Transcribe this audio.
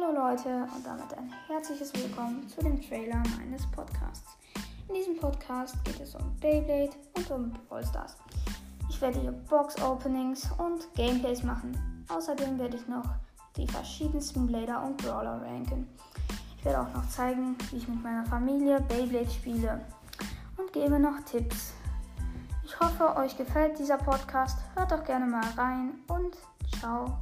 Hallo Leute und damit ein herzliches Willkommen zu dem Trailer meines Podcasts. In diesem Podcast geht es um Beyblade und um Brawl Stars. Ich werde hier Box-Openings und Gameplays machen. Außerdem werde ich noch die verschiedensten Blader und Brawler ranken. Ich werde auch noch zeigen, wie ich mit meiner Familie Beyblade spiele und gebe noch Tipps. Ich hoffe, euch gefällt dieser Podcast. Hört doch gerne mal rein und ciao.